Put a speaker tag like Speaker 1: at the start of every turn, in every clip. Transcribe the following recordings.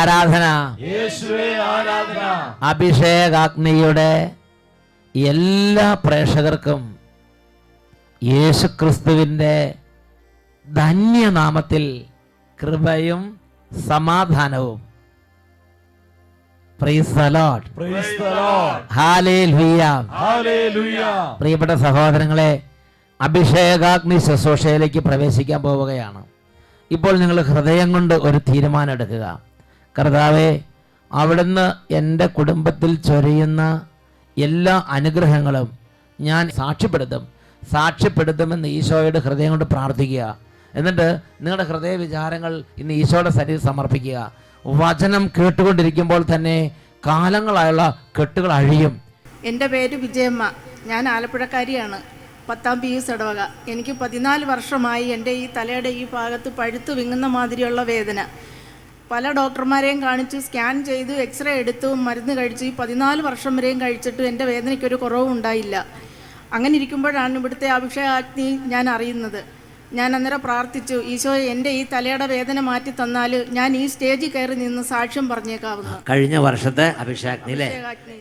Speaker 1: ആരാധന. അഭിഷേകാഗ്നിയുടെ എല്ലാ പ്രേക്ഷകർക്കും യേശുക്രിസ്തുവിന്റെ ധന്യനാമത്തിൽ കൃപയും സമാധാനവും. പ്രിയപ്പെട്ട സഹോദരങ്ങളെ അഭിഷേകാഗ്നി ശുശ്രൂഷയിലേക്ക് പ്രവേശിക്കാൻ പോവുകയാണ്. ഇപ്പോൾ നിങ്ങൾ ഹൃദയം കൊണ്ട് ഒരു തീരുമാനം എടുക്കുക. കർത്താവെ അവിടുന്ന് എന്റെ കുടുംബത്തിൽ ചൊരിയുന്ന എല്ലാ അനുഗ്രഹങ്ങളും ഞാൻ സാക്ഷ്യപ്പെടുത്തും. സാക്ഷ്യപ്പെടുത്തുമെന്ന് ഈശോയുടെ ഹൃദയം കൊണ്ട് പ്രാർത്ഥിക്കുക. എന്നിട്ട് നിങ്ങളുടെ ഹൃദയ വിചാരങ്ങൾ ഇന്ന് ഈശോയുടെ ശരീരം സമർപ്പിക്കുക. വചനം കേട്ടുകൊണ്ടിരിക്കുമ്പോൾ തന്നെ കാലങ്ങളായുള്ള കെട്ടുകൾ അഴിയും.
Speaker 2: എന്റെ പേര് വിജയമ്മ. ഞാൻ ആലപ്പുഴക്കാരിയാണ്. പത്താം പി യു ഇടവക. എനിക്ക് പതിനാല് വർഷമായി എന്റെ ഈ തലയുടെ ഈ ഭാഗത്ത് പഴുത്തു വിങ്ങുന്ന മാതിരിയുള്ള വേദന. പല ഡോക്ടർമാരെയും കാണിച്ചു സ്കാൻ ചെയ്തു എക്സ്റേ എടുത്തു മരുന്ന് കഴിച്ചു. ഈ പതിനാല് വർഷം വരെയും കഴിച്ചിട്ട് എന്റെ വേദനയ്ക്കൊരു കുറവും ഉണ്ടായില്ല. അങ്ങനെ ഇരിക്കുമ്പോഴാണ് ഇവിടുത്തെ അഭിഷേകാഗ്നി ഞാൻ അറിയുന്നത്. ഞാൻ അന്നേരം പ്രാർത്ഥിച്ചു ഈശോ എന്റെ ഈ തലയുടെ വേദന മാറ്റി തന്നാൽ ഞാൻ ഈ സ്റ്റേജിൽ കയറി നിന്ന് സാക്ഷ്യം പറഞ്ഞേക്കാവുന്നു.
Speaker 1: കഴിഞ്ഞ വർഷത്തെ അഭിഷേകാഗ്നി അല്ലേ?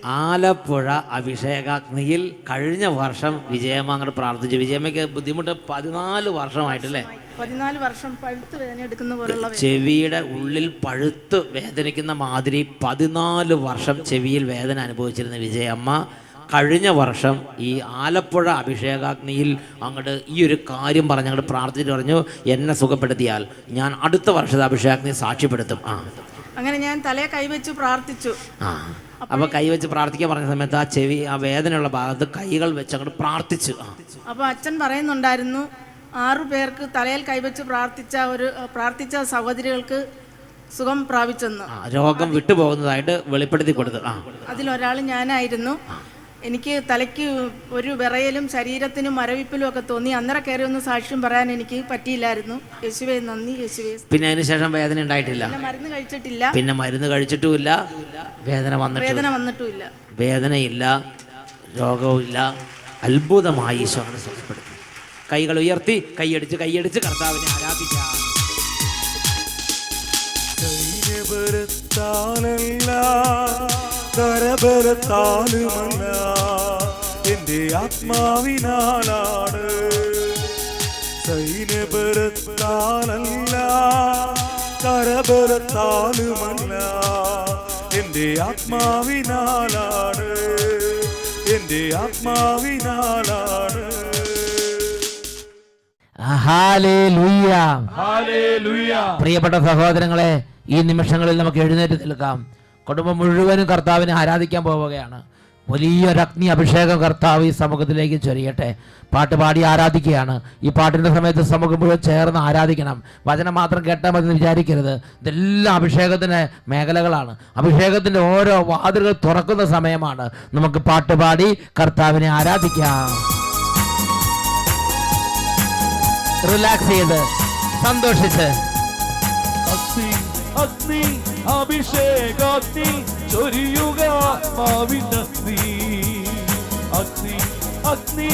Speaker 1: ആലപ്പുഴ അഭിഷേകാഗ്നിയിൽ കഴിഞ്ഞ വർഷം വിജയമ്മ അങ്ങോട്ട് പ്രാർത്ഥിച്ചു. വിജയമ്മയ്ക്ക് ബുദ്ധിമുട്ട് പതിനാല് വർഷമായിട്ടല്ലേ?
Speaker 2: പതിനാല് വർഷം പഴുത്ത് വേദന എടുക്കുന്ന പോലുള്ള
Speaker 1: ചെവിയുടെ ഉള്ളിൽ പഴുത്ത് വേദനിക്കുന്ന മാതിരി പതിനാല് വർഷം ചെവിയിൽ വേദന അനുഭവിച്ചിരുന്ന വിജയമ്മ കഴിഞ്ഞ വർഷം ഈ ആലപ്പുഴ അഭിഷേകാഗ്നിയിൽ അങ്ങോട്ട് ഈ ഒരു കാര്യം പറഞ്ഞ് അങ്ങോട്ട് പ്രാർത്ഥിച്ചിട്ട് പറഞ്ഞു എന്നെ സുഖപ്പെടുത്തിയാൽ ഞാൻ അടുത്ത വർഷത്തെ അഭിഷേകാഗ്നി സാക്ഷ്യപ്പെടുത്തും. ആ.
Speaker 2: അങ്ങനെ ഞാൻ തലയെ കൈവച്ച് പ്രാർത്ഥിച്ചു.
Speaker 1: ആ. കൈ കൈവച്ച് പ്രാർത്ഥിക്കാൻ പറഞ്ഞ സമയത്ത് ആ ചെവി ആ വേദനയുള്ള ഭാഗത്ത് കൈകൾ വെച്ച് അങ്ങോട്ട് പ്രാർത്ഥിച്ചു. ആ.
Speaker 2: അപ്പോൾ അച്ഛൻ പറയുന്നുണ്ടായിരുന്നു ആറു പേർക്ക് തലയിൽ കൈവച്ച് പ്രാർത്ഥിച്ച ഒരു പ്രാർത്ഥിച്ച സഹോദരികൾക്ക് സുഖം പ്രാപിച്ചെന്ന്.
Speaker 1: രോഗം വിട്ടുപോകുന്നതായിട്ട് വെളിപ്പെടുത്തി കൊടുത്തു
Speaker 2: അതിലൊരാൾ ഞാനായിരുന്നു. എനിക്ക് തലയ്ക്ക് ഒരു വിറയലും ശരീരത്തിനും മരവിപ്പിലും ഒക്കെ തോന്നി. അന്നേരം കയറി ഒന്ന് സാക്ഷ്യം പറയാൻ എനിക്ക് പറ്റിയില്ലായിരുന്നു. യേശുവേ നന്ദി യേശുവേ.
Speaker 1: പിന്നെ അതിനുശേഷം വേദന ഉണ്ടായിട്ടില്ല.
Speaker 2: മരുന്ന് കഴിച്ചിട്ടില്ല.
Speaker 1: പിന്നെ മരുന്ന് കഴിച്ചിട്ടുമില്ല. വേദന
Speaker 2: വേദന വന്നിട്ടുമില്ല.
Speaker 1: വേദനയില്ല. രോഗവുമില്ല. അത്ഭുതമായി ശ്വാസപ്പെടുത്തി കൈകൾ ഉയർത്തി കൈയടിച്ച് കൈയടിച്ച് കർത്താവിനെ ആരാധിക്കാം.
Speaker 3: സൈന്യബലത്താലല്ല കരബലത്താലുമല്ല എന്റെ ആത്മാവിനാലാണ്. സൈന്യബലത്താലല്ല കരബലത്താലുമല്ല എന്റെ ആത്മാവിനാലാണ് എന്റെ ആത്മാവിനാലാണ്.
Speaker 1: പ്രിയപ്പെട്ട സഹോദരങ്ങളെ ഈ നിമിഷങ്ങളിൽ നമുക്ക് എഴുന്നേറ്റ് നിൽക്കാം. കുടുംബം മുഴുവനും കർത്താവിനെ ആരാധിക്കാൻ പോവുകയാണ്. വലിയൊരു അഗ്നി അഭിഷേകം കർത്താവ് ഈ സമൂഹത്തിലേക്ക് ചൊരിയട്ടെ. പാട്ട് പാടി ആരാധിക്കുകയാണ്. ഈ പാട്ടിന്റെ സമയത്ത് സമൂഹം മുഴുവൻ ചേർന്ന് ആരാധിക്കണം. വചനം മാത്രം കേട്ടാൽ മതി എന്ന് വിചാരിക്കരുത്. ഇതെല്ലാം അഭിഷേകത്തിന്റെ മേഖലകളാണ്. അഭിഷേകത്തിന്റെ ഓരോ വാതിലുകൾ തുറക്കുന്ന സമയമാണ്. നമുക്ക് പാട്ട് പാടി കർത്താവിനെ ആരാധിക്കാം. റിലാക്സ് ചെയ്ത് സന്തോഷിച്ച്.
Speaker 3: അഗ്നി അഗ്നി അഭിഷേകാഗ്നി ചൊരിയുക ആത്മാവിനഗ്നി അഗ്നി. അഗ്നി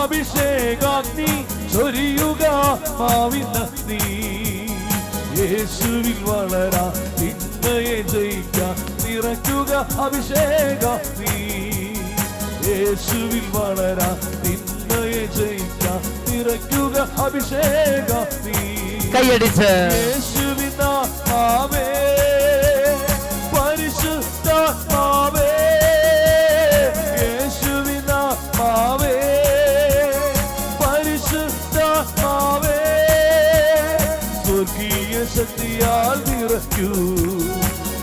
Speaker 3: അഭിഷേകാഗ്നി ചൊരിയുക ആത്മാവിനഗ്നി യേശുവിൽ വളരാ തിന്മയെ ജയിക്കാൻ നിറയ്ക്കുക അഭിഷേകാഗ്നി. യേശുവിൽ വളരാ തിന്മയെ ജയിക്കാൻ നിറയ്ക്കുക അഭിഷേക
Speaker 1: കൈയടിച്ച്.
Speaker 3: യേശുവിനാമേ പരിശുദ്ധാത്മാവേ യേശുവിനാമേ പരിശുദ്ധാത്മാവേ സ്വർഗീയ ശക്തിയാൽ നിറയ്ക്കൂ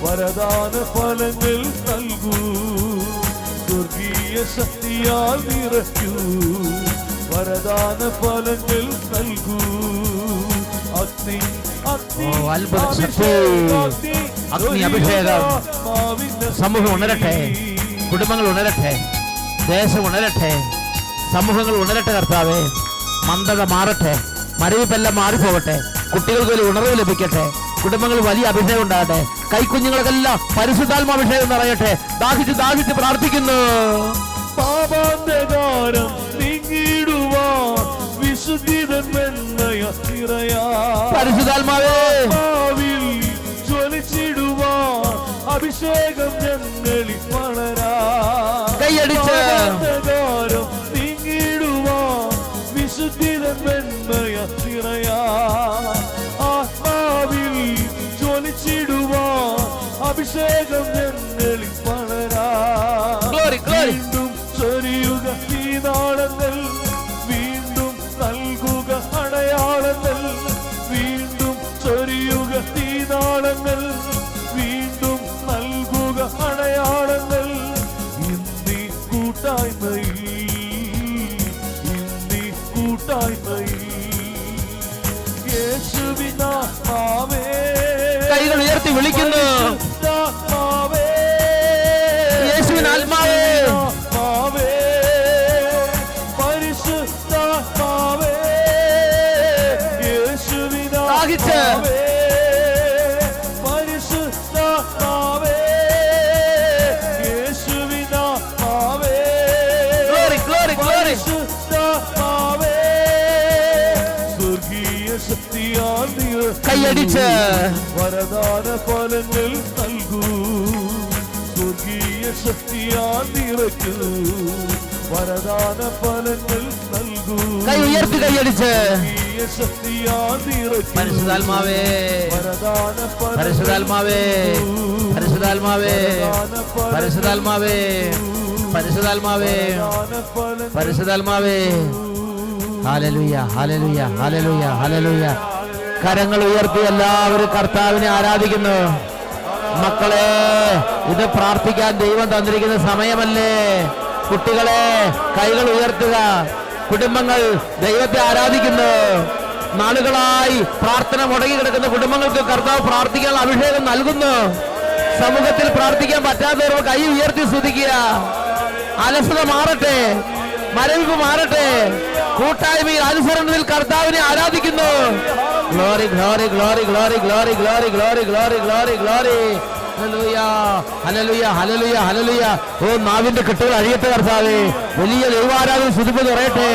Speaker 3: വരദാന ഫലങ്ങൾ നൽകൂ. സ്വർഗീയ ശക്തിയാൽ നിറയ്ക്കൂ. വരദാന ഫലങ്ങൾ നൽകൂ. അഗ്നി അഗ്നി
Speaker 1: അഭിഷേകം. സമൂഹം ഉണരട്ടെ. കുടുംബങ്ങൾ ഉണരട്ടെ. ദേശം ഉണരട്ടെ. സമൂഹങ്ങൾ ഉണരട്ടെ കർത്താവേ. മന്ദത മാറട്ടെ. മരവിപ്പെല്ലാം മാറിപ്പോകട്ടെ. കുട്ടികൾക്ക് വലിയ ഉണർവ് ലഭിക്കട്ടെ. കുടുംബങ്ങൾ വലിയ അഭിഷേകം ഉണ്ടാകട്ടെ. കൈക്കുഞ്ഞുങ്ങൾക്കെല്ലാം പരിശുദ്ധാത്മ അഭിഷേകം നിറയട്ടെ. ദാഹിച്ച് ദാഹിച്ച് പ്രാർത്ഥിക്കുന്നു.
Speaker 3: പാപാന്തകാരം വിശുദ്ധിതൻ വെണ്ണയ നിറയാ.
Speaker 1: പരിശുദ്ധാത്മാവേ.
Speaker 3: ജ്വലിച്ചിടുവാൻ അഭിഷേകം ഞങ്ങളിൽ വളരാ.
Speaker 1: കൈയടിച്ച്.
Speaker 3: പാപാന്തകാരം നീങ്ങിടുവാൻ വിശുദ്ധിതൻ വെണ്മയ നിറയാ. ആത്മാവിൽ ജ്വലിച്ചിടുവാൻ അഭിഷേകം ഞങ്ങളിൽ വളരാ.
Speaker 1: Glory glory. വിളിക്കുന്നു.
Speaker 3: വരദാന ഫലങ്ങൾ നൽകൂ. സ്വർഗീയ ശക്തിയാൽ നിറയ്ക്കൂ. വരദാന ഫലങ്ങൾ നൽകൂ.
Speaker 1: കൈ ഉയർത്തി കൈയടിച്ച് പരിശുദ്ധാത്മാവേ. പരിശുദ്ധാത്മാവേ. പരിശുദ്ധാത്മാവേ. പരിശുദ്ധാത്മാവേ. പരിശുദ്ധാത്മാവേ. പരിശുദ്ധാത്മാവേ. ഹാലലുയ ഹാലലുയ ഹാലലുയ ഹാലലുയ. കരങ്ങൾ ഉയർത്തി എല്ലാവരും കർത്താവിനെ ആരാധിക്കുന്നു. മക്കളെ ഇത് പ്രാർത്ഥിക്കാൻ ദൈവം തന്നിരിക്കുന്ന സമയമല്ലേ? കുട്ടികളെ കൈകൾ ഉയർത്തുക. കുടുംബങ്ങൾ ദൈവത്തെ ആരാധിക്കുന്നു. നാളുകളായി പ്രാർത്ഥന മുടങ്ങി കിടക്കുന്ന കുടുംബങ്ങൾക്ക് കർത്താവ് പ്രാർത്ഥിക്കാൻ അഭിഷേകം നൽകുന്നു. സമൂഹത്തിൽ പ്രാർത്ഥിക്കാൻ പറ്റാത്തവർ കൈ ഉയർത്തി സ്തുതിക്കുക. അലസത മാറട്ടെ. മരവിപ്പ് മാറട്ടെ കൂട്ടായ്മയിൽ അനുസരണത്തിൽ കർത്താവിനെ ആരാധിക്കുന്നു glory glory glory glory glory glory glory glory glory glory ഓ നാവിന്റെ കെട്ടുകൾ അഴിയട്ടെ കർത്താവേ വലിയ ദൈവാരാധന സുതിപ്പ് നിറയട്ടെ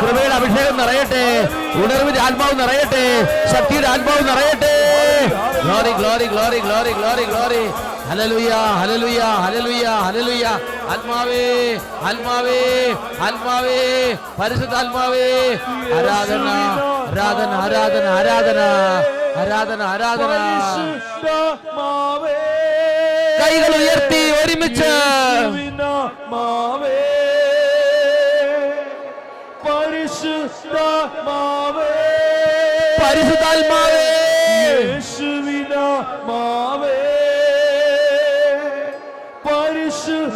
Speaker 1: കൃപയുടെ അഭിഷേകം നിറയട്ടെ ഉണർവിന്റെ ആത്മാവ് നിറയട്ടെ ശക്തിയുടെ ആത്മാവ് നിറയട്ടെ glory glory glory glory glory glory hallelujah hallelujah hallelujah hallelujah. ആത്മാവേ ആത്മാവേ ആത്മാവേ. പരിശുദ്ധാത്മാവേ ആരാധന ആരാധന ആരാധന ആരാധന. ആരാധന ആരാധന. കൈകൾ ഉയർത്തി ഒരുമിച്ച്.
Speaker 3: യേശുവിനാത്മാവേ പരിശുദ്ധാത്മാവേ.
Speaker 1: പരിശുദ്ധാത്മാവേ.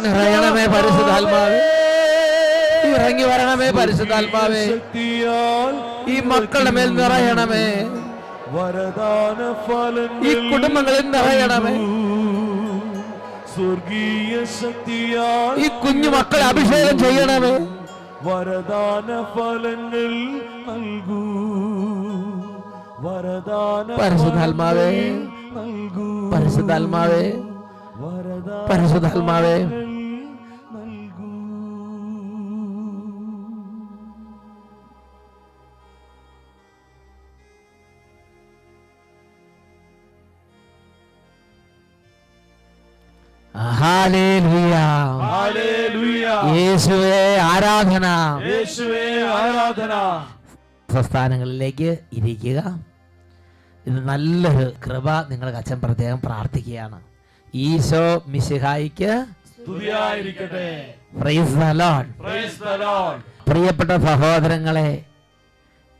Speaker 1: നിറയണമേ പരിശുദ്ധാത്മാവേ. ഇറങ്ങി വരണമേ പരിശുദ്ധാത്മാവേ. ഈ മക്കളുടെ മേൽ നിറയണമേ.
Speaker 3: വരദാന
Speaker 1: ഈ കുടുംബങ്ങളിൽ നിറയണമേ.
Speaker 3: സ്വർഗീയ ശക്തിയാൽ
Speaker 1: ഈ കുഞ്ഞു മക്കളെ അഭിഷേകം ചെയ്യണമേ.
Speaker 3: വരദാന ഫലങ്ങൾ നൽകൂ. വരദാന
Speaker 1: പരിശുദ്ധാത്മാവേ.
Speaker 3: നൽകൂ.
Speaker 1: പരിശുദ്ധാത്മാവേ. പരിശുദ്ധാത്മാവേ. യേശുവേ ആരാധന.
Speaker 3: യേശുവേ ആരാധന.
Speaker 1: പ്രസ്ഥാനങ്ങളിലേക്ക് ഇരിക്കുക. ഇത് നല്ലൊരു കൃപ നിങ്ങൾക്ക് അച്ഛൻ പ്രത്യേകം പ്രാർത്ഥിക്കുകയാണ്. ഈശോ മിശിഹായിക്ക് പ്രിയപ്പെട്ട സഹോദരങ്ങളെ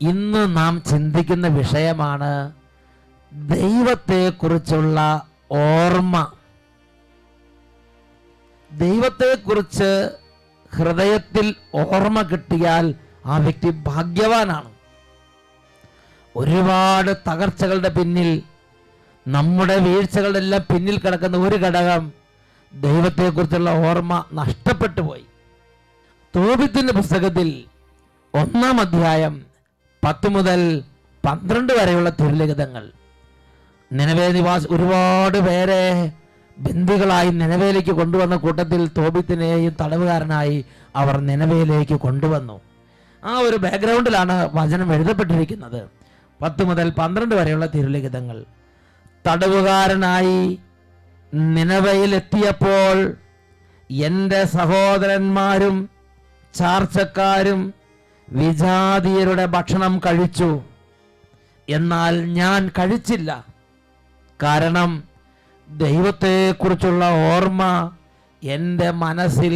Speaker 1: ഇന്ന് നാം ചിന്തിക്കുന്ന വിഷയമാണ് ദൈവത്തെക്കുറിച്ചുള്ള ഓർമ്മ. ദൈവത്തെക്കുറിച്ച് ഹൃദയത്തിൽ ഓർമ്മ കിട്ടിയാൽ ആ വ്യക്തി ഭാഗ്യവാനാണ്. ഒരുപാട് തകർച്ചകളുടെ പിന്നിൽ നമ്മുടെ വീഴ്ചകളുടെ എല്ലാം പിന്നിൽ കിടക്കുന്ന ഒരു ഘടകം ദൈവത്തെക്കുറിച്ചുള്ള ഓർമ്മ നഷ്ടപ്പെട്ടു പോയി. തോബിത്തിന്റെ പുസ്തകത്തിൽ ഒന്നാം അധ്യായം പത്ത് മുതൽ പന്ത്രണ്ട് വരെയുള്ള തിരുലിഖിതങ്ങൾ. നിലവേ നിവാസ് ഒരുപാട് പേരെ ബന്ദികളായി നിലവേലേക്ക് കൊണ്ടുവന്ന കൂട്ടത്തിൽ തോബിത്തിനെയും തടവുകാരനായി അവർ നിലവേലേക്ക് കൊണ്ടുവന്നു. ആ ഒരു ബാക്ക്ഗ്രൗണ്ടിലാണ് വചനം എഴുതപ്പെട്ടിരിക്കുന്നത്. പത്ത് മുതൽ പന്ത്രണ്ട് വരെയുള്ള തിരുലിഖിതങ്ങൾ. തടവുകാരനായി നിലവയിലെത്തിയപ്പോൾ എന്റെ സഹോദരന്മാരും ചാർച്ചക്കാരും വിജാതീയരുടെ ഭക്ഷണം കഴിച്ചു. എന്നാൽ ഞാൻ കഴിച്ചില്ല. കാരണം ദൈവത്തെക്കുറിച്ചുള്ള ഓർമ്മ എന്റെ മനസ്സിൽ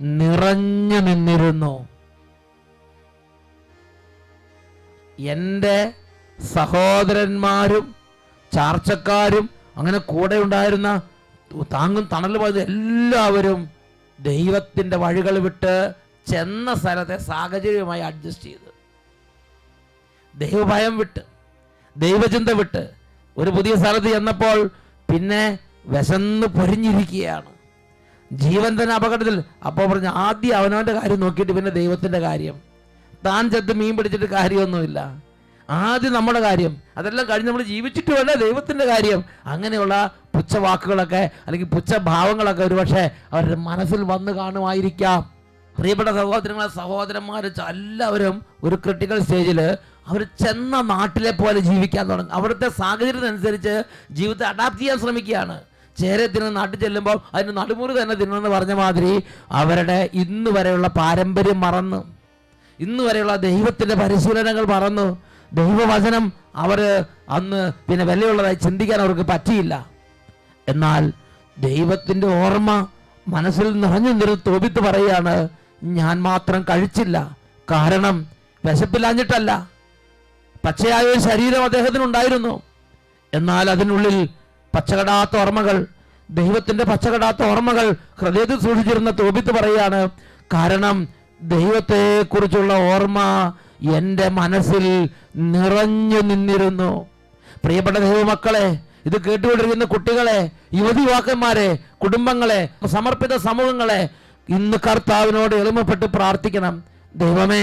Speaker 1: നിറഞ്ഞു നിന്നിരുന്നു. എന്റെ സഹോദരന്മാരും ചാർച്ചക്കാരും അങ്ങനെ കൂടെ ഉണ്ടായിരുന്ന താങ്ങും തണൽ പോയത് എല്ലാവരും ദൈവത്തിന്റെ വഴികൾ വിട്ട് ചെന്ന സ്ഥലത്തെ സാഹചര്യവുമായി അഡ്ജസ്റ്റ് ചെയ്ത്. ദൈവഭയം വിട്ട് ദൈവചിന്ത വിട്ട് ഒരു പുതിയ സ്ഥലത്ത് ചെന്നപ്പോൾ പിന്നെ വിശന്ന് പൊരിഞ്ഞിരിക്കുകയാണ്. ജീവൻ തന്നെ അപകടത്തിൽ. അപ്പോൾ പറഞ്ഞു ആദ്യം അവനവന്റെ കാര്യം നോക്കിയിട്ട് പിന്നെ ദൈവത്തിന്റെ കാര്യം. താൻ ചെത്ത് മീൻ പിടിച്ചിട്ട് കാര്യമൊന്നുമില്ല. ആദ്യം നമ്മുടെ കാര്യം. അതെല്ലാം കഴിഞ്ഞ് നമ്മൾ ജീവിച്ചിട്ടുമല്ല ദൈവത്തിന്റെ കാര്യം. അങ്ങനെയുള്ള പുച്ഛവാക്കുകളൊക്കെ അല്ലെങ്കിൽ പുച്ഛഭാവങ്ങളൊക്കെ ഒരുപക്ഷെ അവരുടെ മനസ്സിൽ വന്ന് കാണുമായിരിക്കാം. പ്രിയപ്പെട്ട സഹോദരങ്ങളെ സഹോദരന്മാർ എല്ലാവരും ഒരു ക്രിട്ടിക്കൽ സ്റ്റേജിൽ അവർ ചെന്ന നാട്ടിലെ പോലെ ജീവിക്കാൻ തുടങ്ങും. അവിടുത്തെ സാഹചര്യത്തിനനുസരിച്ച് ജീവിതത്തെ അഡാപ്റ്റ് ചെയ്യാൻ ശ്രമിക്കുകയാണ്. ചേരെ തിന്ന നാട്ടിൽ ചെല്ലുമ്പോൾ അതിന് നടുമുറി തന്നെ തിന്നെന്ന് പറഞ്ഞ മാതിരി അവരുടെ ഇന്ന് വരെയുള്ള പാരമ്പര്യം മറന്നു. ഇന്ന് വരെയുള്ള ദൈവത്തിന്റെ പരിശീലനങ്ങൾ മറന്നു. ദൈവവചനം അവർ അന്ന് പിന്നെ വിലയുള്ളതായി ചിന്തിക്കാൻ അവർക്ക് പറ്റിയില്ല. എന്നാൽ ദൈവത്തിന്റെ ഓർമ്മ മനസ്സിൽ നിറഞ്ഞു നിന്നിരുന്ന് തോപിത്ത് പറയുകയാണ് ഞാൻ മാത്രം കഴിച്ചില്ല. കാരണം വിശപ്പില്ലാഞ്ഞിട്ടല്ല. പച്ചയായ ഒരു ശരീരം അദ്ദേഹത്തിനുണ്ടായിരുന്നു. എന്നാൽ അതിനുള്ളിൽ പച്ചകടാത്ത ഓർമ്മകൾ ദൈവത്തിന്റെ പച്ചകടാത്ത ഓർമ്മകൾ ഹൃദയത്തിൽ സൂക്ഷിച്ചിരുന്ന തോപിത്ത് പറയാണ് കാരണം ദൈവത്തെക്കുറിച്ചുള്ള ഓർമ്മ എന്റെ മനസ്സിൽ നിറഞ്ഞു നിന്നിരുന്നു. പ്രിയപ്പെട്ട ദൈവമക്കളെ ഇത് കേട്ടുകൊണ്ടിരിക്കുന്ന കുട്ടികളെ യുവതി യുവാക്കന്മാരെ കുടുംബങ്ങളെ സമർപ്പിത സമൂഹങ്ങളെ ഇന്ന് കർത്താവിനോട് എളിമപ്പെട്ട് പ്രാർത്ഥിക്കണം. ദൈവമേ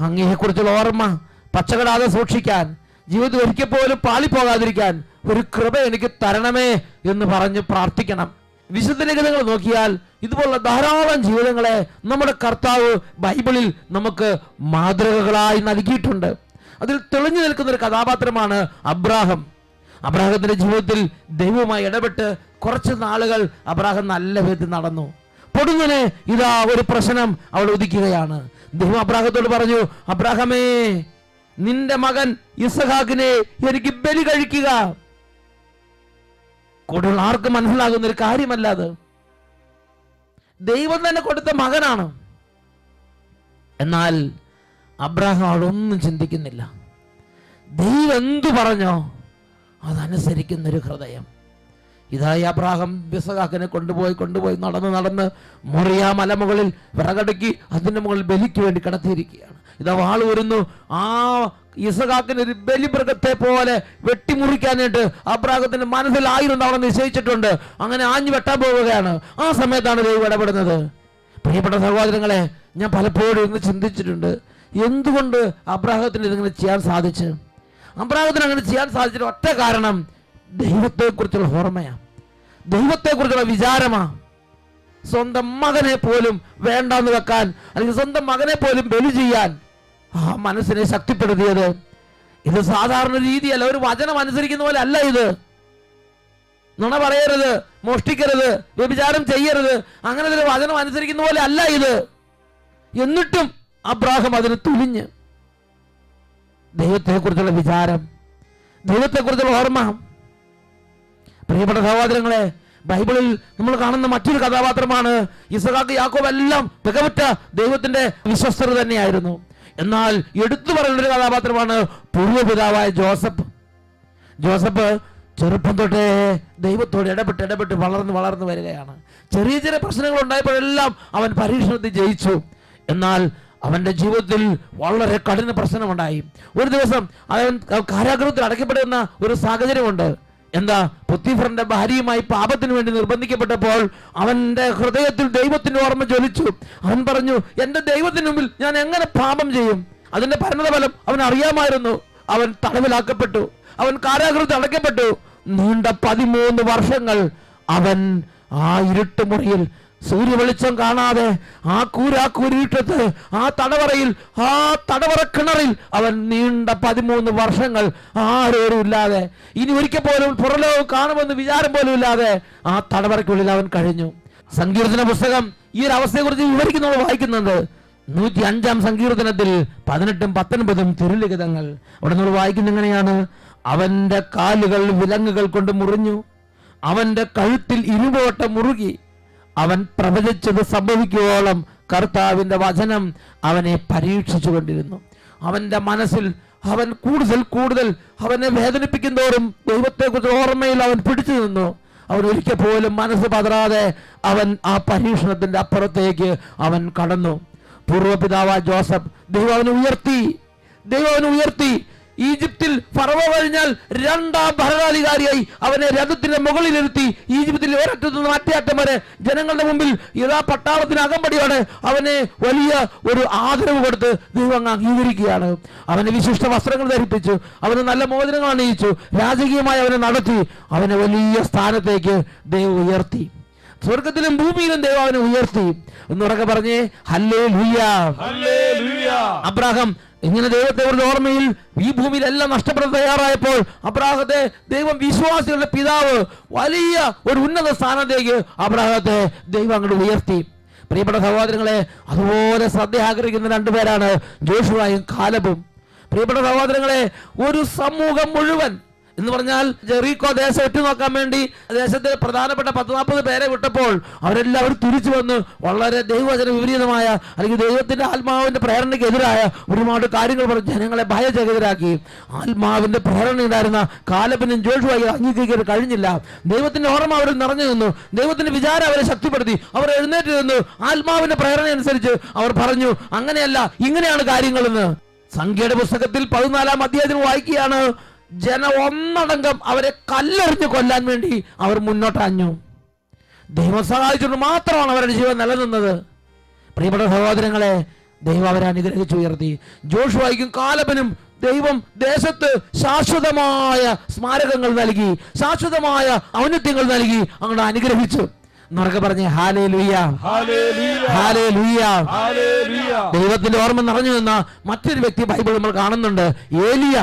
Speaker 1: അങ്ങയെക്കുറിച്ചുള്ള ഓർമ്മ പച്ചകടാതെ സൂക്ഷിക്കാൻ ജീവിതം ഒരിക്കൽ പോലും പാളിപ്പോകാതിരിക്കാൻ ഒരു കൃപ എനിക്ക് തരണമേ എന്ന് പറഞ്ഞ് പ്രാർത്ഥിക്കണം. വിശുദ്ധ ലിഖിതങ്ങൾ നോക്കിയാൽ ഇതുപോലുള്ള ധാരാളം ജീവിതങ്ങളെ നമ്മുടെ കർത്താവ് ബൈബിളിൽ നമുക്ക് മാതൃകകളായി നൽകിയിട്ടുണ്ട്. അതിൽ തെളിഞ്ഞു നിൽക്കുന്ന ഒരു കഥാപാത്രമാണ് അബ്രാഹം. അബ്രാഹത്തിന്റെ ജീവിതത്തിൽ ദൈവവുമായി ഇടപെട്ട് കുറച്ച് നാളുകൾ അബ്രാഹം നല്ല വിധത്തിൽ നടന്നു. പൊടുന്നനെ ഇതാ ഒരു പ്രശ്നം അവൾ ഉദിക്കുകയാണ്. ദൈവം അബ്രാഹത്തോട് പറഞ്ഞു അബ്രാഹമേ നിന്റെ മകൻ ഇസഹാക്കിനെ എനിക്ക് ബലി കഴിക്കുക. കൂടുതൽ ആർക്കും മനസ്സിലാകുന്ന ഒരു കാര്യമല്ല അത്. ദൈവം തന്നെ കൊടുത്ത മകനാണ്. എന്നാൽ അബ്രാഹാം അവളൊന്നും ചിന്തിക്കുന്നില്ല. ദൈവം എന്തു പറഞ്ഞോ അതനുസരിക്കുന്നൊരു ഹൃദയം. ഇതായി അബ്രാഹം ബിസഹാക്കിനെ കൊണ്ടുപോയി കൊണ്ടുപോയി നടന്ന് നടന്ന് മുറിയ മലമുകളിൽ വിറകടുക്കി അതിന്റെ മുകളിൽ ബലിക്ക് വേണ്ടി കിടത്തിയിരിക്കുകയാണ്. ഇതാ വാൾ വരുന്നു ആ ഇസഹാക്കിന് ഒരു ബലിമൃഗത്തെ പോലെ വെട്ടിമുറിക്കാനായിട്ട് അബ്രാഹത്തിന്റെ മനസ്സിൽ ആയിരം തവണ നിശ്ചയിച്ചിട്ടുണ്ട്. അങ്ങനെ ആഞ്ഞു വെട്ടാൻ പോവുകയാണ്. ആ സമയത്താണ് ദൈവം ഇടപെടുന്നത്. പ്രിയപ്പെട്ട സഹോദരങ്ങളെ ഞാൻ പലപ്പോഴും ഇന്ന് ചിന്തിച്ചിട്ടുണ്ട്. എന്തുകൊണ്ട് അബ്രാഹത്തിന് ഇതിങ്ങനെ ചെയ്യാൻ സാധിച്ചു? അബ്രാഹത്തിന് അങ്ങനെ ചെയ്യാൻ സാധിച്ചിട്ട് ഒറ്റ കാരണം ദൈവത്തെക്കുറിച്ചുള്ള ഓർമ്മയാണ് ദൈവത്തെക്കുറിച്ചുള്ള വിചാരമാ. സ്വന്തം മകനെ പോലും വേണ്ടാന്ന് വെക്കാൻ അല്ലെങ്കിൽ സ്വന്തം മകനെ പോലും ബലി ചെയ്യാൻ ആ മനസ്സിനെ ശക്തിപ്പെടുത്തിയത്. ഇത് സാധാരണ രീതിയല്ല ഒരു വചനം അനുസരിക്കുന്ന പോലെ അല്ല ഇത്. നുണ പറയരുത് മോഷ്ടിക്കരുത് വ്യഭിചാരം ചെയ്യരുത്. അങ്ങനെ ഒരു വചനം അനുസരിക്കുന്ന പോലെ അല്ല ഇത്. എന്നിട്ടും അബ്രാഹം അതിന് തുലിഞ്ഞ് ദൈവത്തെക്കുറിച്ചുള്ള വിചാരം ദൈവത്തെക്കുറിച്ചുള്ള ഓർമ്മ. പ്രിയപ്പെട്ട സഹോദരങ്ങളെ ബൈബിളിൽ നമ്മൾ കാണുന്ന മറ്റൊരു കഥാപാത്രമാണ് ഇസഹാക്ക് യാക്കോബ് എല്ലാം മികവുറ്റ ദൈവത്തിന്റെ വിശ്വസ്തർ തന്നെയായിരുന്നു. എന്നാൽ എടുത്തു പറയുന്ന ഒരു കഥാപാത്രമാണ് പൂർവപിതാവായ ജോസഫ്. ജോസഫ് ചെറുപ്പം തൊട്ടേ ദൈവത്തോട് ഇടപെട്ട് ഇടപെട്ട് വളർന്ന് വളർന്നു വരികയാണ്. ചെറിയ ചെറിയ പ്രശ്നങ്ങൾ ഉണ്ടായപ്പോഴെല്ലാം അവൻ പരീക്ഷണത്തിൽ ജയിച്ചു. എന്നാൽ അവന്റെ ജീവിതത്തിൽ വളരെ കഠിന പ്രശ്നമുണ്ടായി. ഒരു ദിവസം അവൻ കാരാഗ്രഹത്തിൽ അടയ്ക്കപ്പെടുന്ന ഒരു സാഹചര്യമുണ്ട്. എന്താ പുത്തിഫറിന്റെ ഭാര്യയുമായി പാപത്തിന് വേണ്ടി നിർബന്ധിക്കപ്പെട്ടപ്പോൾ അവന്റെ ഹൃദയത്തിൽ ദൈവത്തിന്റെ ഓർമ്മ ജ്വലിച്ചു. അവൻ പറഞ്ഞു എന്റെ ദൈവത്തിന് മുമ്പിൽ ഞാൻ എങ്ങനെ പാപം ചെയ്യും? അതിന്റെ പരിണതഫലം അവൻ അറിയാമായിരുന്നു. അവൻ തടവിലാക്കപ്പെട്ടു. അവൻ കാരാഗ്രഹത്തിൽ അടയ്ക്കപ്പെട്ടു. നീണ്ട പതിമൂന്ന് വർഷങ്ങൾ അവൻ ആ ഇരുട്ടുമുറിയിൽ സൂര്യ വെളിച്ചം കാണാതെ ആ കൂരാക്കൂരിട്ടത്ത് ആ തടവറയിൽ ആ തടവറ കിണറിൽ അവൻ നീണ്ട പതിമൂന്ന് വർഷങ്ങൾ ആരോരും ഇല്ലാതെ ഇനി ഒരിക്കൽ പോലും പുറലോകം കാണുമെന്ന് വിചാരം പോലും ഇല്ലാതെ ആ തടവറയ്ക്കുള്ളിൽ അവൻ കഴിഞ്ഞു. സങ്കീർത്തന പുസ്തകം ഈ ഒരു അവസ്ഥയെക്കുറിച്ച് വിവരിക്കുന്നവർ വായിക്കുന്നുണ്ട് നൂറ്റി അഞ്ചാം സങ്കീർത്തനത്തിൽ പതിനെട്ടും പത്തൊൻപതും തിരുലിഖിതങ്ങൾ. അവിടെ നമ്മൾ വായിക്കുന്ന എങ്ങനെയാണ്? അവന്റെ കാലുകൾ വിലങ്ങുകൾ കൊണ്ട് മുറിഞ്ഞു. അവന്റെ കഴുത്തിൽ ഇരുമ്പോട്ട മുറുകി. അവൻ പ്രവചിച്ചത് സംഭവിക്കുവോളം കർത്താവിന്റെ വചനം അവനെ പരീക്ഷിച്ചു കൊണ്ടിരുന്നു അവന്റെ മനസ്സിൽ അവൻ കൂടുതൽ കൂടുതൽ അവനെ വേദനിപ്പിക്കും തോറും ദൈവത്തെക്കുറിച്ച് ഓർമ്മയിൽ അവൻ പിടിച്ചു നിന്നു. അവൻ ഒരിക്കൽ പോലും മനസ്സ് പതരാതെ അവൻ ആ പരീക്ഷണത്തിന്റെ അപ്പുറത്തേക്ക് അവൻ കടന്നു. പൂർവപിതാവ ജോസഫ് ദൈവം ഉയർത്തി. ദൈവം ഉയർത്തി. ഈജിപ്തിൽ ഫറവ കഴിഞ്ഞാൽ രണ്ടാം ഭരണാധികാരിയായി അവനെ രഥത്തിന്റെ മുകളിലിരുത്തി ഈജിപ്തിൽ ഒരറ്റത്തു നിന്ന് മറ്റേ അറ്റം വരെ ജനങ്ങളുടെ മുമ്പിൽ ഇതാ പട്ടാളത്തിന് അകമ്പടിയോടെ അവനെ വലിയ ഒരു ആദരവ് കൊടുത്ത് ദൈവം അങ്ങ് അംഗീകരിക്കുകയാണ്. അവനെ വിശിഷ്ട വസ്ത്രങ്ങൾ ധരിപ്പിച്ചു. അവന് നല്ല മോചനങ്ങൾ അണിയിച്ചു. രാജകീയമായി അവനെ നടത്തി. അവനെ വലിയ സ്ഥാനത്തേക്ക് ദൈവം ഉയർത്തി. സ്വർഗത്തിലും ഭൂമിയിലും ദൈവം അവനെ ഉയർത്തി. എന്നുറക്കെ പറഞ്ഞേ ഹല്ലേ ലുയ്യ അബ്രാഹം ഇങ്ങനെ ദൈവത്തെക്കുറിച്ച് ഓർമ്മയിൽ ഈ ഭൂമിയിൽ എല്ലാം നഷ്ടപ്പെടാൻ തയ്യാറായപ്പോൾ അബ്രാഹത്തെ ദൈവം വിശ്വാസികളുടെ പിതാവ് വലിയ ഒരു ഉന്നത സ്ഥാനത്തേക്ക് അബ്രാഹത്തെ ദൈവം അങ്ങോട്ട് ഉയർത്തി. പ്രിയപ്പെട്ട സഹോദരങ്ങളെ അതുപോലെ ശ്രദ്ധ ആഗ്രഹിക്കുന്ന രണ്ടുപേരാണ് ജോഷുവായും കാലബും. പ്രിയപ്പെട്ട സഹോദരങ്ങളെ ഒരു സമൂഹം മുഴുവൻ എന്ന് പറഞ്ഞാൽ ജെറീക്കോ ദേശം എത്തി നോക്കാൻ വേണ്ടി ദേശത്തിലെ പ്രധാനപ്പെട്ട പത്ത് നാൽപ്പത് പേരെ വിട്ടപ്പോൾ അവരെല്ലാവരും തിരിച്ചു വന്ന് വളരെ ദൈവവചന വിപരീതമായ അല്ലെങ്കിൽ ദൈവത്തിന്റെ ആത്മാവിന്റെ പ്രേരണയ്ക്കെതിരായ ഒരുപാട് കാര്യങ്ങൾ പറഞ്ഞ് ജനങ്ങളെ ഭയചകിതരാക്കി. ആത്മാവിന്റെ പ്രേരണ ഉണ്ടായിരുന്ന കാലപ്പിനും ജോഷുവായി അംഗീകരിക്കാൻ കഴിഞ്ഞില്ല. ദൈവത്തിന്റെ ഓർമ്മ അവർ നിറഞ്ഞു നിന്നു. ദൈവത്തിന്റെ വിചാരം അവരെ ശക്തിപ്പെടുത്തി. അവർ എഴുന്നേറ്റ് നിന്ന്. ആത്മാവിന്റെ പ്രേരണ അനുസരിച്ച് അവർ പറഞ്ഞു അങ്ങനെയല്ല ഇങ്ങനെയാണ് കാര്യങ്ങളെന്ന്. സംഖ്യയുടെ പുസ്തകത്തിൽ പതിനാലാം അധ്യായത്തിൽ വായിക്കുകയാണ്. ജനം ഒന്നടങ്കം അവരെ കല്ലെറിഞ്ഞ് കൊല്ലാൻ വേണ്ടി അവർ മുന്നോട്ടഞ്ഞു ദൈവം സഹായിച്ചുകൊണ്ട് മാത്രമാണ് അവരുടെ ജീവൻ നിലനിന്നത്. പ്രിയപ്പെട്ട സഹോദരങ്ങളെ ദൈവം അവരെ അനുഗ്രഹിച്ചു ഉയർത്തി. ജോഷുവായിക്കും കാലബനും ദൈവം ദേശത്ത് ശാശ്വതമായ സ്മാരകങ്ങൾ നൽകി ശാശ്വതമായ ഔന്നത്യങ്ങൾ നൽകി അങ്ങോട്ട് അനുഗ്രഹിച്ചു. എന്നൊക്കെ പറഞ്ഞേ ഹാലേ ലുയ്യ ഹാലേ ലുയ്യ ദൈവത്തിന്റെ ഓർമ്മ നിറഞ്ഞു നിന്ന മറ്റൊരു വ്യക്തി ബൈബിൾ നമ്മൾ കാണുന്നുണ്ട് ഏലിയ.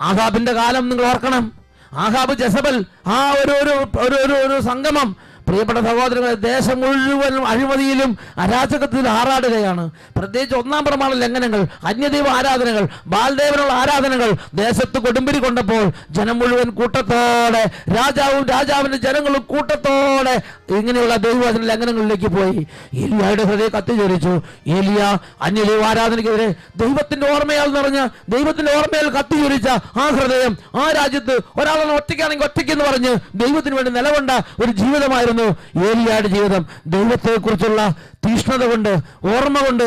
Speaker 1: ആഹാബിന്റെ കാലം നിങ്ങൾ ഓർക്കണം. ആഹാബ് ജസബൽ ആ ഒരു ഒരു ഒരു സംഗമം പ്രിയപ്പെട്ട സഹോദരങ്ങളെ ദേശം മുഴുവൻ അഴിമതിയിലും അരാജകത്തിലും ആറാടുകയാണ് പ്രത്യേകിച്ച് ഒന്നാം പ്രമാണ ലംഘനങ്ങൾ അന്യദൈവ ആരാധനകൾ ബാലദേവനുള്ള ആരാധനകൾ ദേശത്ത് കൊടുമ്പിരി കൊണ്ടപ്പോൾ ജനം മുഴുവൻ കൂട്ടത്തോടെ രാജാവും രാജാവിന്റെ ജനങ്ങളും കൂട്ടത്തോടെ ഇങ്ങനെയുള്ള ദൈവവചന ലംഘനങ്ങളിലേക്ക് പോയി. ഏലിയായുടെ ഹൃദയം കത്തിച്ചൊരിച്ചു. ഏലിയ അന്യദൈവ ആരാധനയ്ക്കെതിരെ ദൈവത്തിന്റെ ഓർമ്മയാൽ നിറഞ്ഞ ദൈവത്തിന്റെ ഓർമ്മയാൽ കത്തിച്ചൊരിച്ച ആ ഹൃദയം ആ രാജ്യത്ത് ഒരാളെ ഒറ്റയ്ക്കാണെങ്കിൽ ഒറ്റയ്ക്ക് എന്ന് പറഞ്ഞ് ദൈവത്തിന് വേണ്ടി നിലകൊണ്ട ഒരു ജീവിതമായിരുന്നു ഏലിയായുടെ ജീവിതം. ദൈവത്തെക്കുറിച്ചുള്ള തീഷ്ണത കൊണ്ട് ഓർമ്മ കൊണ്ട്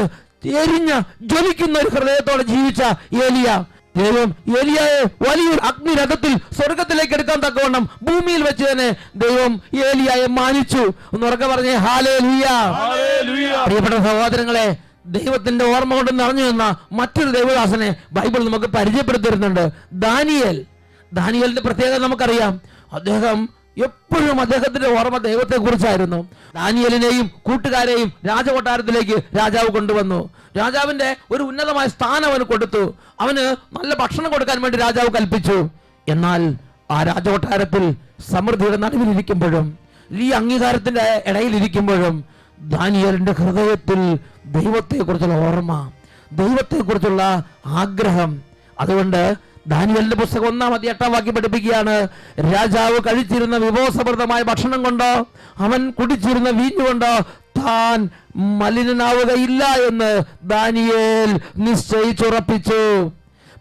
Speaker 1: എരിഞ്ഞ ജ്വലിക്കുന്ന ഒരു ഹൃദയത്തോടെ ജീവിച്ച ഏലിയ. ദൈവം ഏലിയായെ വലിയൊരു അഗ്നിരഥത്തിൽ സ്വർഗത്തിലേക്ക് എടുക്കാൻ തക്കവണ്ണം ഭൂമിയിൽ വെച്ച് തന്നെ ദൈവം ഏലിയായെ മാനിച്ചു. എന്ന് ഉറക്കെ പറഞ്ഞേ ഹാലേ
Speaker 3: ഹല്ലേലൂയ
Speaker 1: പ്രിയപ്പെട്ട സഹോദരങ്ങളെ ദൈവത്തിന്റെ ഓർമ്മ കൊണ്ട് നിറഞ്ഞു നിന്ന മറ്റൊരു ദൈവദാസനെ ബൈബിൾ നമുക്ക് പരിചയപ്പെടുത്തിരുന്നുണ്ട് ദാനിയേൽ. ദാനിയേലിന്റെ പ്രത്യേകത നമുക്കറിയാം. അദ്ദേഹം എപ്പോഴും അദ്ദേഹത്തിന്റെ ഓർമ്മ ദൈവത്തെ കുറിച്ചായിരുന്നു ദാനിയലിനെയും കൂട്ടുകാരെയും രാജകൊട്ടാരത്തിലേക്ക് രാജാവ് കൊണ്ടുവന്നു. രാജാവിന്റെ ഒരു ഉന്നതമായ സ്ഥാനം അവന് കൊടുത്തു. അവന് നല്ല ഭക്ഷണം കൊടുക്കാൻ വേണ്ടി രാജാവ് കൽപ്പിച്ചു. എന്നാൽ ആ രാജകൊട്ടാരത്തിൽ സമൃദ്ധിയുടെ നടുവിലിരിക്കുമ്പോഴും ഈ അംഗീകാരത്തിന്റെ ഇടയിലിരിക്കുമ്പോഴും ദാനിയലിന്റെ ഹൃദയത്തിൽ ദൈവത്തെക്കുറിച്ചുള്ള ഓർമ്മ ദൈവത്തെക്കുറിച്ചുള്ള ആഗ്രഹം അതുകൊണ്ട് ദാനിയലിന്റെ പുസ്തകം ഒന്നാം അതി എട്ടാം വാക്യം പഠിപ്പിക്കുകയാണ്. രാജാവ് കഴിച്ചിരുന്ന വിഭവസമൃദ്ധമായ ഭക്ഷണം കൊണ്ടോ അവൻ കുടിച്ചിരുന്ന വീഞ്ഞു കൊണ്ടോ താൻ മലിനനാവുകയില്ല എന്ന് ദാനിയേൽ നിശ്ചയിച്ചുറപ്പിച്ചു.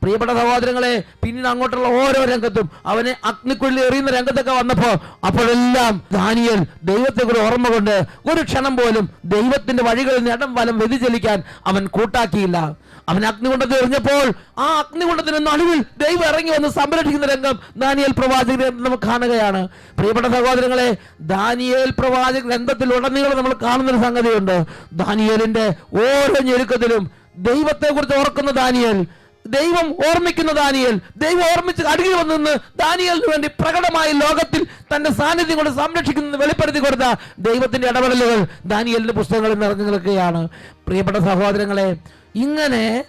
Speaker 1: പ്രിയപ്പെട്ട സഹോദരങ്ങളെ പിന്നീട് അങ്ങോട്ടുള്ള ഓരോ രംഗത്തും അവനെ അഗ്നിക്കുള്ളിൽ എറിയുന്ന രംഗത്തൊക്കെ വന്നപ്പോൾ അപ്പോഴെല്ലാം ദാനിയൽ ദൈവത്തെ കൂടെ ഓർമ്മ കൊണ്ട് ഒരു ക്ഷണം പോലും ദൈവത്തിന്റെ വഴികളിൽ നിന്ന് വലം വ്യതിചലിക്കാൻ അവൻ കൂട്ടാക്കിയില്ല. അവൻ അഗ്നികുണ്ടത്തിൽ എറിഞ്ഞപ്പോൾ ആ അഗ്നികുണ്ടത്തിന് നടുവിൽ ദൈവം ഇറങ്ങി വന്ന് സംരക്ഷിക്കുന്ന രംഗം ദാനിയേൽ പ്രവാചകനെ നമുക്ക് കാണുകയാണ്. പ്രിയപ്പെട്ട സഹോദരങ്ങളെ ദാനിയേൽ പ്രവാചക ഗ്രന്ഥത്തിൽ ഉടനീളം നമ്മൾ കാണുന്ന ഒരു സംഗതിയുണ്ട്. ദാനിയേലിന്റെ ഓരോ ഞെരുക്കത്തിലും ദൈവത്തെക്കുറിച്ച് ഓർക്കുന്ന ദാനിയേൽ ദൈവം ഓർമ്മിക്കുന്ന ദാനിയൽ ദൈവം ഓർമ്മിച്ച് അടുകി വന്നിന്ന് ദാനിയലിന് വേണ്ടി പ്രകടമായി ലോകത്തിൽ തന്റെ സാന്നിധ്യം കൊണ്ട് സംരക്ഷിക്കുന്നത് വെളിപ്പെടുത്തി കൊടുത്ത ദൈവത്തിന്റെ ഇടപെടലുകൾ ദാനിയലിന്റെ പുസ്തകങ്ങളിൽ നിറഞ്ഞു നിൽക്കുകയാണ്. പ്രിയപ്പെട്ട സഹോദരങ്ങളെ ഇങ്ങനെ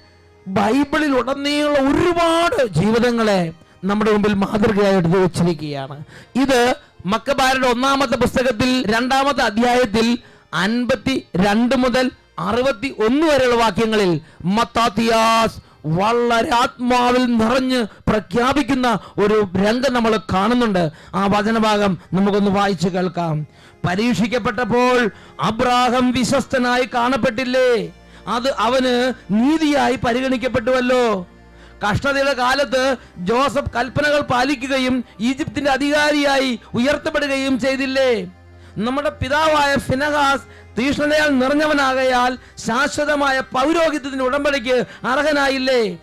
Speaker 1: ബൈബിളിൽ ഉടനീള ഒരുപാട് ജീവിതങ്ങളെ നമ്മുടെ മുമ്പിൽ മാതൃകയായിട്ട് വെച്ചിരിക്കുകയാണ്. ഇത് മക്കബാരുടെ ഒന്നാമത്തെ പുസ്തകത്തിൽ രണ്ടാമത്തെ അധ്യായത്തിൽ അൻപത്തി രണ്ട് മുതൽ അറുപത്തി ഒന്ന് വരെയുള്ള വാക്യങ്ങളിൽ മത്താത്തിയാസ് വളരെ ആത്മാവിൽ നിറഞ്ഞ് പ്രഖ്യാപിക്കുന്ന ഒരു രംഗം നമ്മൾ കാണുന്നുണ്ട്. ആ വചനഭാഗം നമുക്കൊന്ന് വായിച്ചു കേൾക്കാം. പരീക്ഷിക്കപ്പെട്ടപ്പോൾ അബ്രാഹം വിശ്വസ്തനായി കാണപ്പെട്ടില്ലേ? അത് അവന് നീതിയായി പരിഗണിക്കപ്പെട്ടുവല്ലോ. കഷ്ടതയുടെ കാലത്ത് ജോസഫ് കൽപ്പനകൾ പാലിക്കുകയും ഈജിപ്തിന്റെ അധികാരിയായി ഉയർത്തപ്പെടുകയും ചെയ്തില്ലേ. നമ്മുടെ പിതാവായ ഫിനഹാസ് തീഷ്ണതയാൽ നിറഞ്ഞവനാകയാൽ ശാശ്വതമായ പൗരോഹിത്യത്തിന്റെ ഉടമ്പടിക്ക് അർഹനായില്ലേ.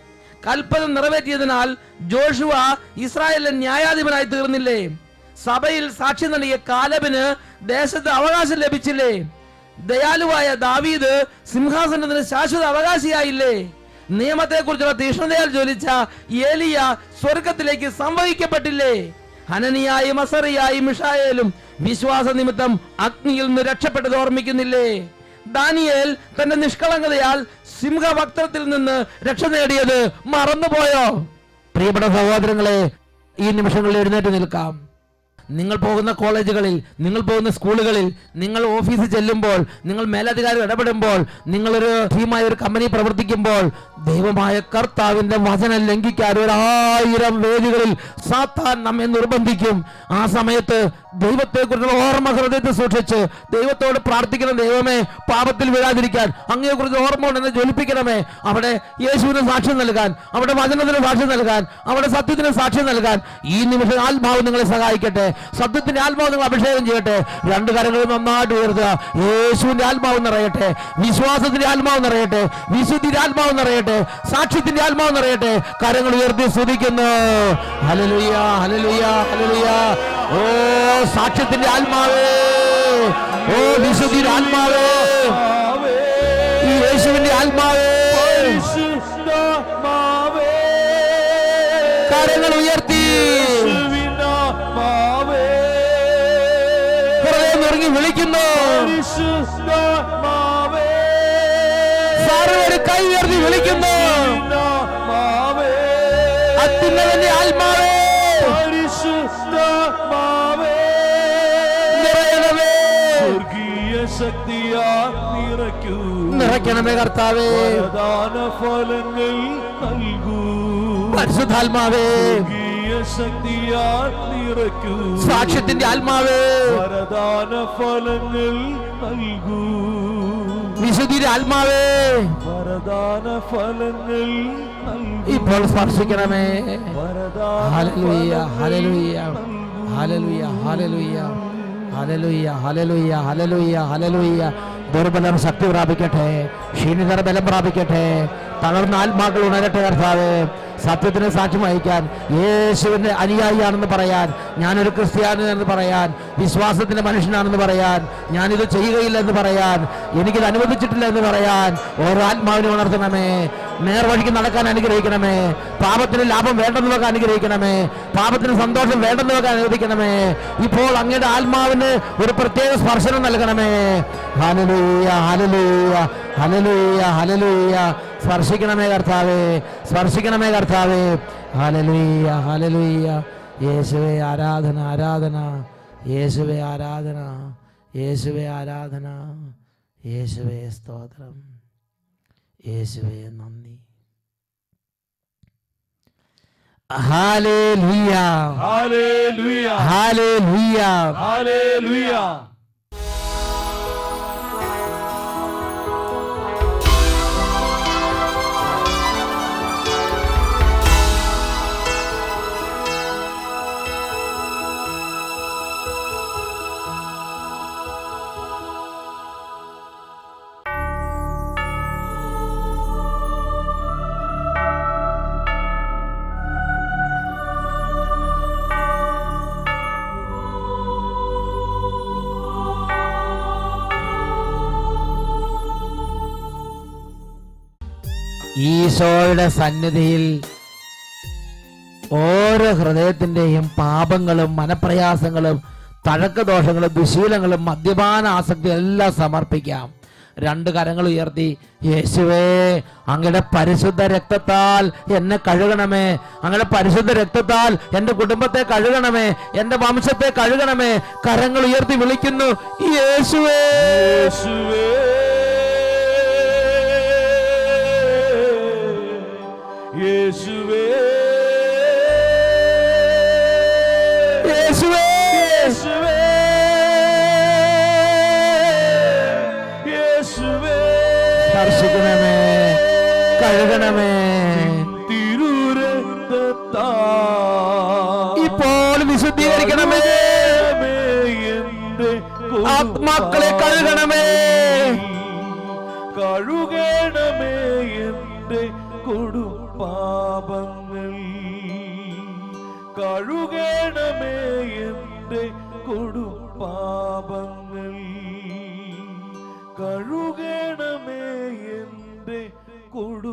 Speaker 1: കൽപ്പന നിറവേറ്റിയതിനാൽ ജോഷുവ ഇസ്രായേലിലെ ന്യായാധിപനായി തീർന്നില്ലേ. സഭയിൽ സാക്ഷി നൽകിയ കാലബിന് ദേശത്ത് അവകാശം ലഭിച്ചില്ലേ. ദയാലുവായ ദാവീദ് സിംഹാസനത്തിന് ശാശ്വത അവകാശിയായില്ലേ? നിയമത്തെക്കുറിച്ചുള്ള തീഷ്ണതയാൽ ജ്വലിച്ച ഏലിയ സ്വർഗത്തിലേക്ക് സംവഹിക്കപ്പെട്ടില്ലേ? ഹനനിയായും അസറിയായും മിഷായേലും വിശ്വാസ നിമിത്തം അഗ്നിയിൽ നിന്ന് രക്ഷപ്പെട്ടത് ഓർമ്മിക്കുന്നില്ലേ? ദാനിയേൽ തന്റെ നിഷ്കളങ്കതയാൽ സിംഹവക്തത്തിൽ നിന്ന് രക്ഷ നേടിയത് മറന്നുപോയോ? പ്രിയപ്പെട്ട സഹോദരങ്ങളെ ഈ നിമിഷങ്ങളിൽ എഴുന്നേറ്റ് നിൽക്കാം. നിങ്ങൾ പോകുന്ന കോളേജുകളിൽ നിങ്ങൾ പോകുന്ന സ്കൂളുകളിൽ നിങ്ങൾ ഓഫീസിൽ ചെല്ലുമ്പോൾ നിങ്ങൾ മേലധികാരി ഇടപെടുമ്പോൾ നിങ്ങളൊരു ടീമായ ഒരു കമ്പനി പ്രവർത്തിക്കുമ്പോൾ ദൈവമായ കർത്താവിന്റെ വചനം ലംഘിക്കാൻ ഒരായിരം വേദികളിൽ സാത്താൻ നമ്മെ നിർബന്ധിക്കും. ആ സമയത്ത് ദൈവത്തെക്കുറിച്ചുള്ള ഓർമ്മ ഹൃദയത്തിൽ സൂക്ഷിച്ച് ദൈവത്തോട് പ്രാർത്ഥിക്കണം ദൈവമേ പാപത്തിൽ വീഴാതിരിക്കാൻ അങ്ങയെക്കുറിച്ച് ഓർമ്മ ഉണ്ടെന്ന് ജ്വലിപ്പിക്കണമേ. അവിടെ യേശുവിന് സാക്ഷ്യം നൽകാൻ അവിടെ വചനത്തിന് സാക്ഷ്യം നൽകാൻ അവിടെ സത്യത്തിന് സാക്ഷ്യം നൽകാൻ ഈ നിമിഷം ആത്മാവ് നിങ്ങളെ സഹായിക്കട്ടെ. സത്യത്തിന്റെ ആത്മാവ് നിങ്ങൾ അഭിഷേകം ചെയ്യട്ടെ. രണ്ട് കരങ്ങളും നന്നായിട്ട് ഉയർത്തുക. യേശുവിന്റെ ആത്മാവ് നിറയട്ടെ. വിശ്വാസത്തിന്റെ ആത്മാവ് നിറയട്ടെ. വിശുദ്ധിന്റെ ആത്മാവ് നിറയട്ടെ. സാക്ഷ്യത്തിന്റെ ആത്മാവ് നിറയട്ടെ കരങ്ങൾ ഉയർത്തി സ്തുതിക്കുന്നു. ഹലലുയ ഹലലുയ ഹലലുയ ഓ സാക്ഷ്യത്തിന്റെ ആത്മാവേ. ഓ വിശുദ്ധിയുടെ ആത്മാവേ. യേശുവിന്റെ ആത്മാവേ. സഹായിക്കണമേ കർത്താവേ
Speaker 3: ഫലങ്ങൾ നൽകൂ
Speaker 1: പരിശുദ്ധാത്മാവേ
Speaker 3: ശക്തിയാൽ നിറയ്ക്കൂ
Speaker 1: സാക്ഷ്യത്തിന്റെ ആത്മാവേ
Speaker 3: വരദാന ഫലങ്ങൾ നൽകൂ
Speaker 1: വിശുദ്ധിയുടെ ആത്മാവേ
Speaker 3: വരദാന ഫലങ്ങൾ
Speaker 1: ഇപ്പോൾ സ്പർശിക്കണമേ
Speaker 3: hallelujah
Speaker 1: hallelujah hallelujah hallelujah hallelujah hallelujah hallelujah hallelujah दोनों बल्लेबाज शक्ति बड़ा है श्रीनगर बेलम बड़ा है തളർന്ന ആത്മാക്കൾ ഉണരട്ടെ കർത്താവ്. സത്യത്തിന് സാക്ഷ്യം വഹിക്കാൻ യേശുവിന്റെ അനുയായിയാണെന്ന് പറയാൻ ഞാനൊരു ക്രിസ്ത്യാനിയാണെന്ന് പറയാൻ വിശ്വാസത്തിന്റെ മനുഷ്യനാണെന്ന് പറയാൻ ഞാനിത് ചെയ്യുകയില്ല എന്ന് പറയാൻ എനിക്കിത് അനുവദിച്ചിട്ടില്ല എന്ന് പറയാൻ ഓരോ ആത്മാവിനെ ഉണർത്തണമേ. നേർവഴിക്ക് നടക്കാൻ അനുഗ്രഹിക്കണമേ. പാപത്തിന് ലാഭം വേണ്ടെന്ന് വെക്കാൻ അനുഗ്രഹിക്കണമേ. പാപത്തിന് സന്തോഷം വേണ്ടെന്ന് വെക്കാൻ അനുവദിക്കണമേ. ഇപ്പോൾ അങ്ങയുടെ ആത്മാവിന് ഒരു പ്രത്യേക സ്പർശനം നൽകണമേ. ഹലലൂയ ഹലലൂയ ഹലലൂയ ഹലലൂയ സ്പർശിക്കണമേ കർത്താവേ സ്പർശിക്കണമേ കർത്താവേ. ഹലലൂയ ഹലലൂയ യേശുവേ ആരാധന ആരാധന. യേശുവേ ആരാധന. യേശുവേ ആരാധന. യേശുവേ സ്തോത്രം. യേശുവേ നന്ദി. Hallelujah
Speaker 3: hallelujah.
Speaker 1: Hallelujah
Speaker 3: hallelujah.
Speaker 1: ഈശോയുടെ സന്നിധിയിൽ ഓരോ ഹൃദയത്തിന്റെയും പാപങ്ങളും മനപ്രയാസങ്ങളും തഴക്കദോഷങ്ങളും ദുശീലങ്ങളും മദ്യപാന ആസക്തി എല്ലാം സമർപ്പിക്കാം. രണ്ട് കരങ്ങൾ ഉയർത്തി യേശുവേ അങ്ങയുടെ പരിശുദ്ധ രക്തത്താൽ എന്നെ കഴുകണമേ. അങ്ങയുടെ പരിശുദ്ധ രക്തത്താൽ എന്റെ കുടുംബത്തെ കഴുകണമേ. എന്റെ വംശത്തെ കഴുകണമേ. കരങ്ങൾ ഉയർത്തി വിളിക്കുന്നു യേശുവേ.
Speaker 3: യേശുവേ. യേശുവേ.
Speaker 1: യേശുവേ.
Speaker 3: യേശുവേ. യേശുവേ.
Speaker 1: സ്പർശിക്കണമേ കഴുകണമേ. ഇപ്പോൾ വിശുദ്ധീകരിക്കണമേ. ആത്മാക്കളെ കഴുകണമേ.
Speaker 3: കഴുകണമേ എന്റെ കൊടുപാപങ്ങൾ കഴുകണമേ എന്റെ കൊടുപാപങ്ങൾ കഴുകണമേ എന്റെ കൊടുപാപങ്ങൾ